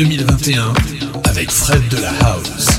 Été 2021 avec Fred de la House.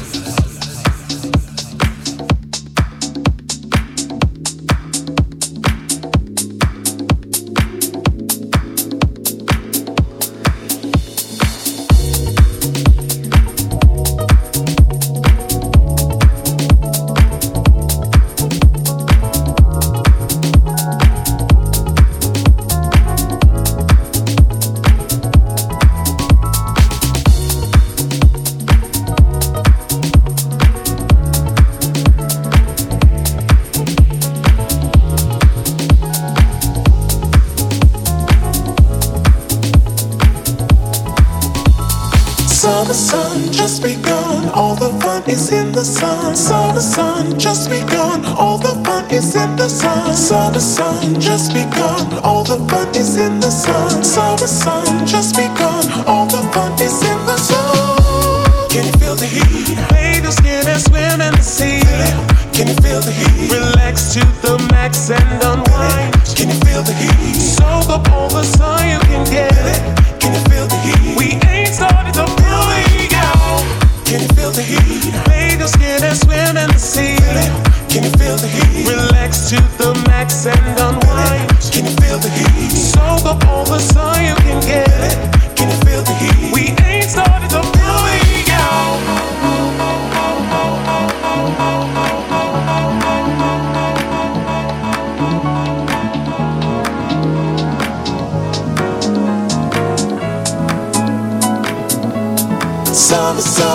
so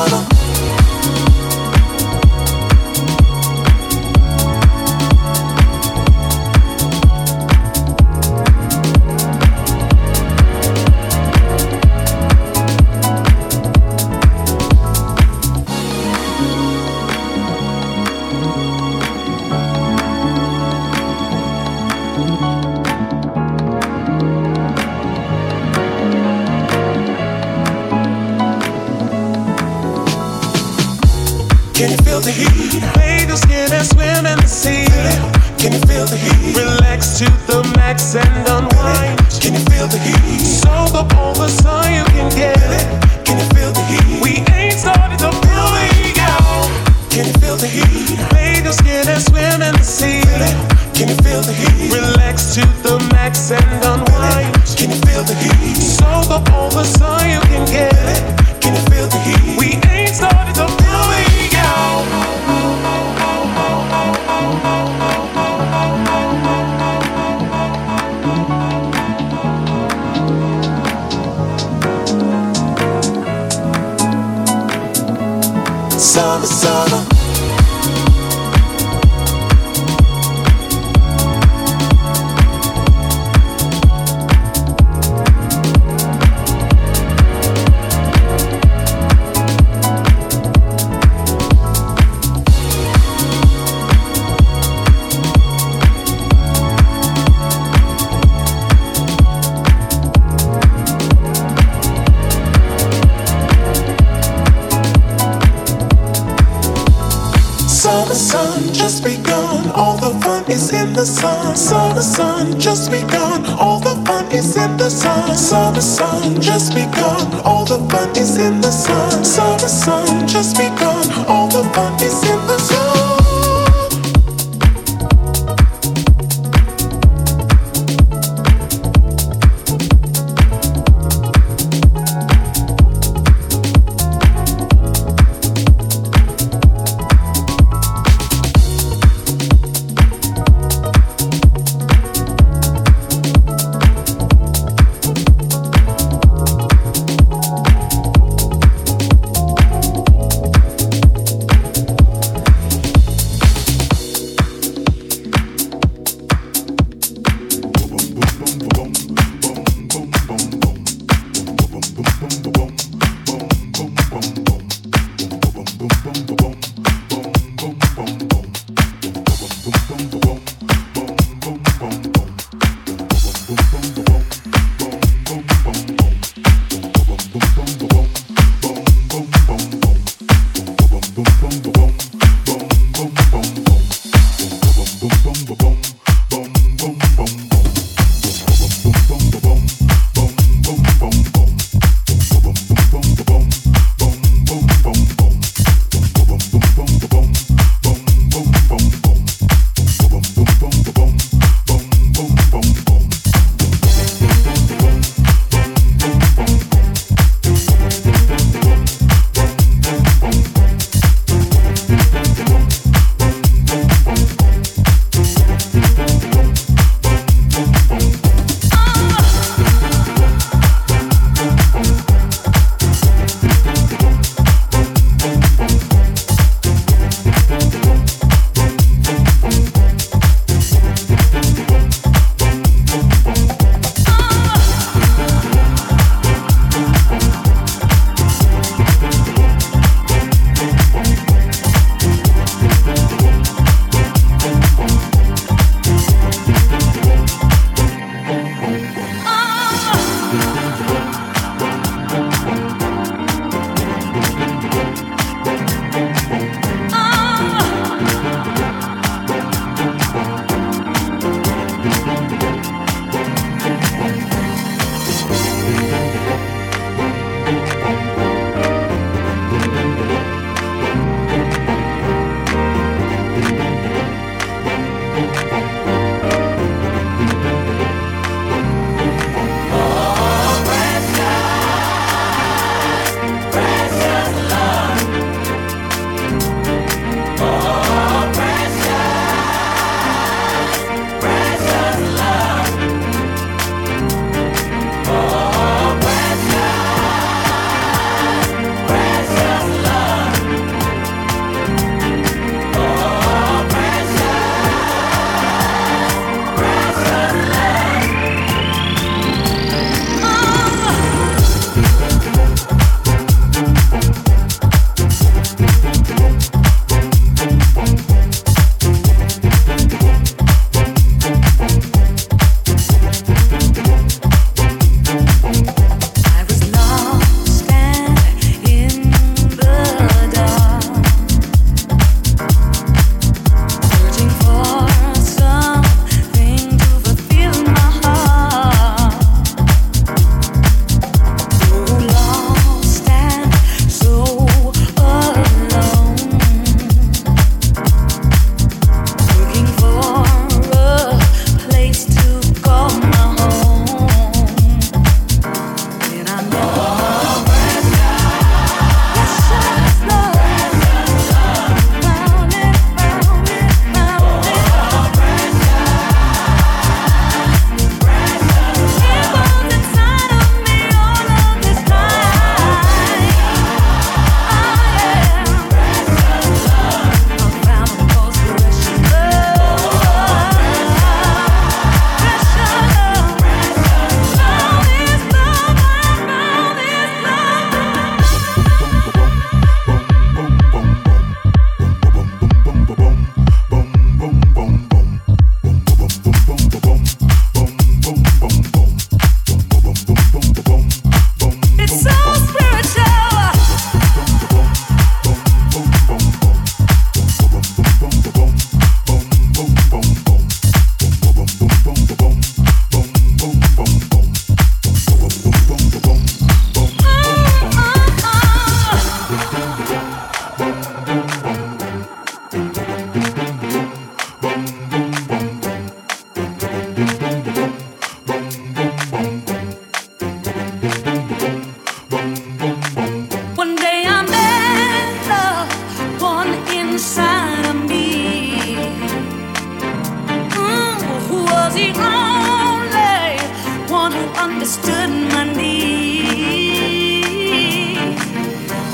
sun just begun. All the fun is in the sun. Saw the sun just begun. All the fun is in the sun. Saw the sun just begun. All the fun is in the sun. Saw the sun just begun. All the fun is in the sun.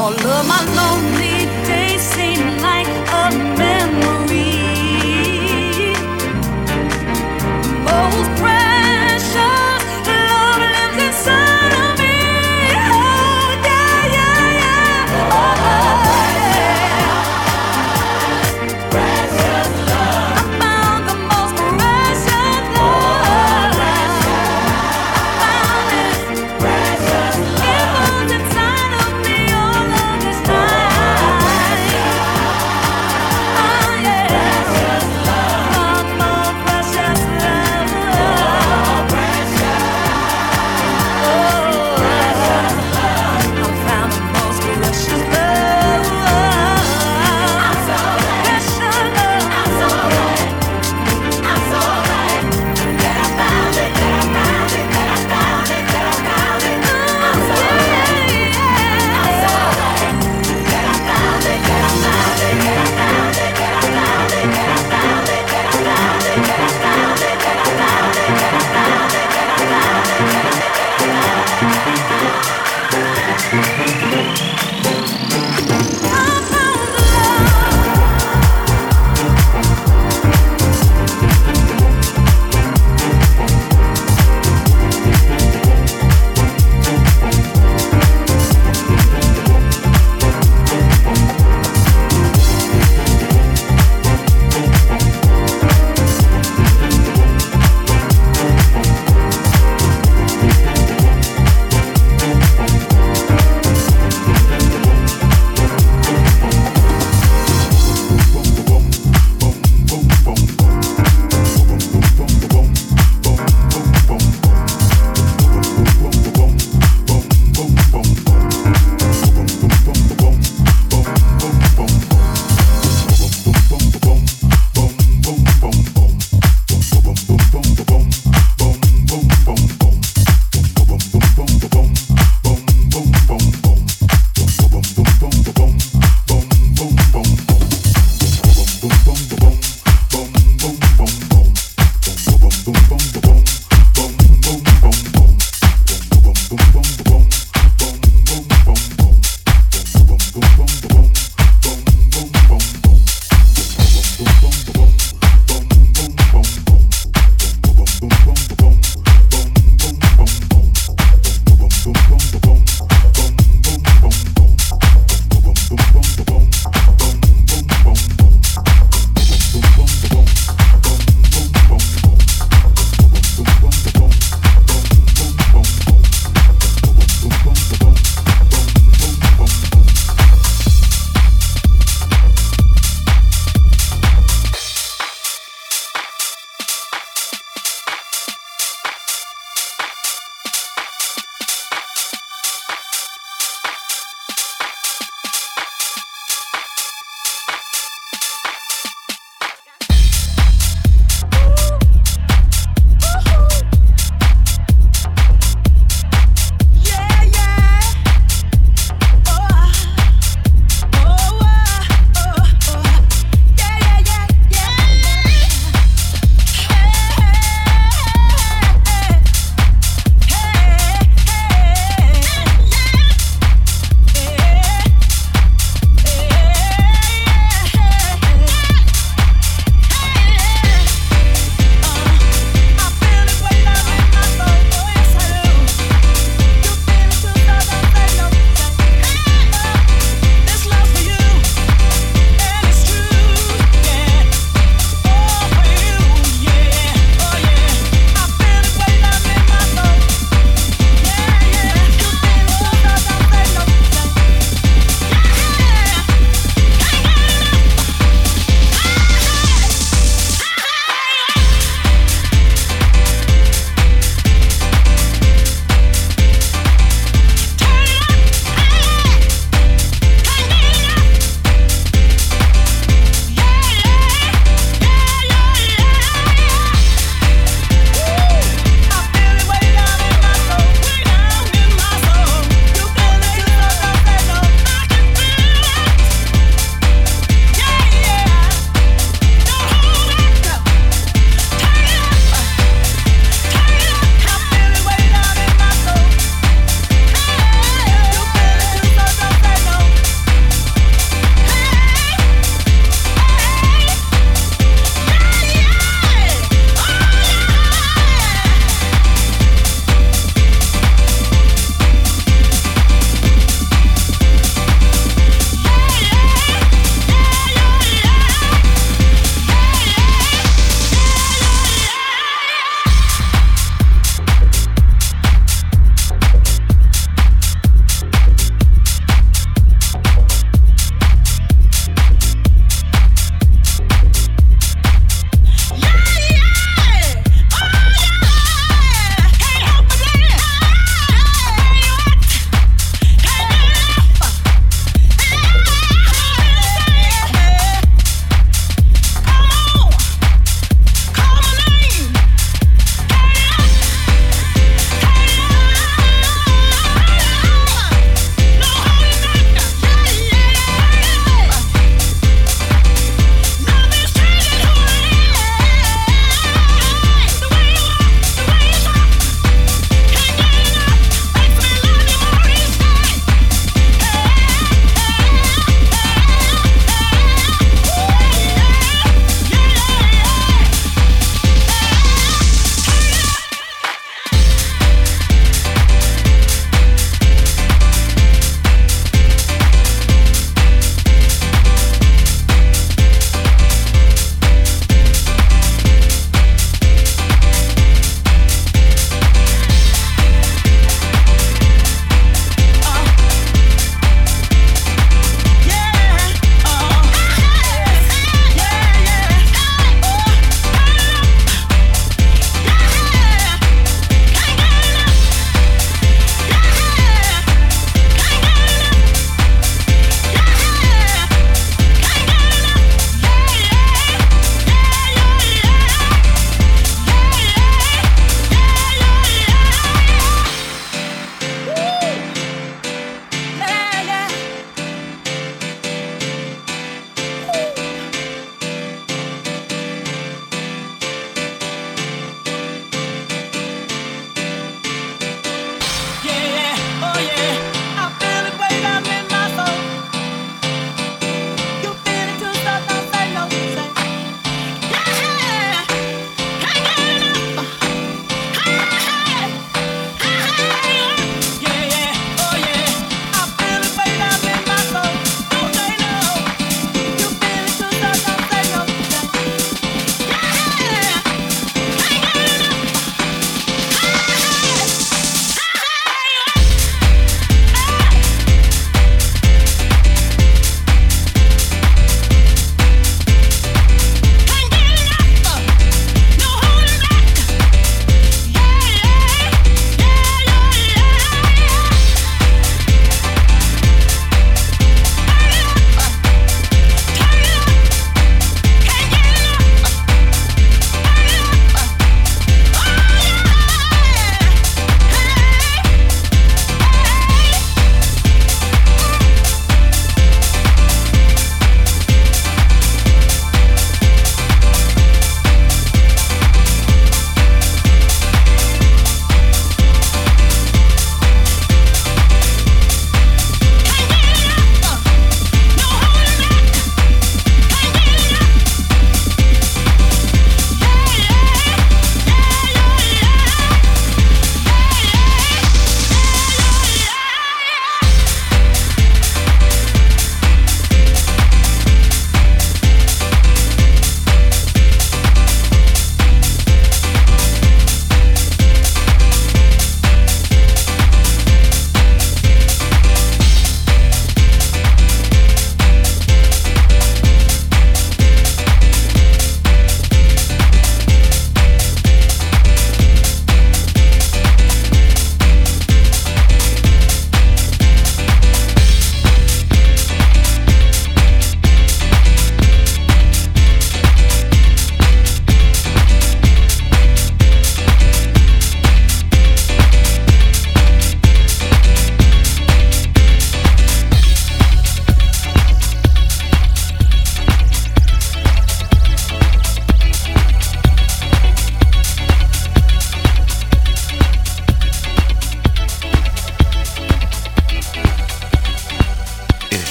All of my lonely days seem like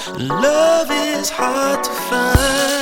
come to me.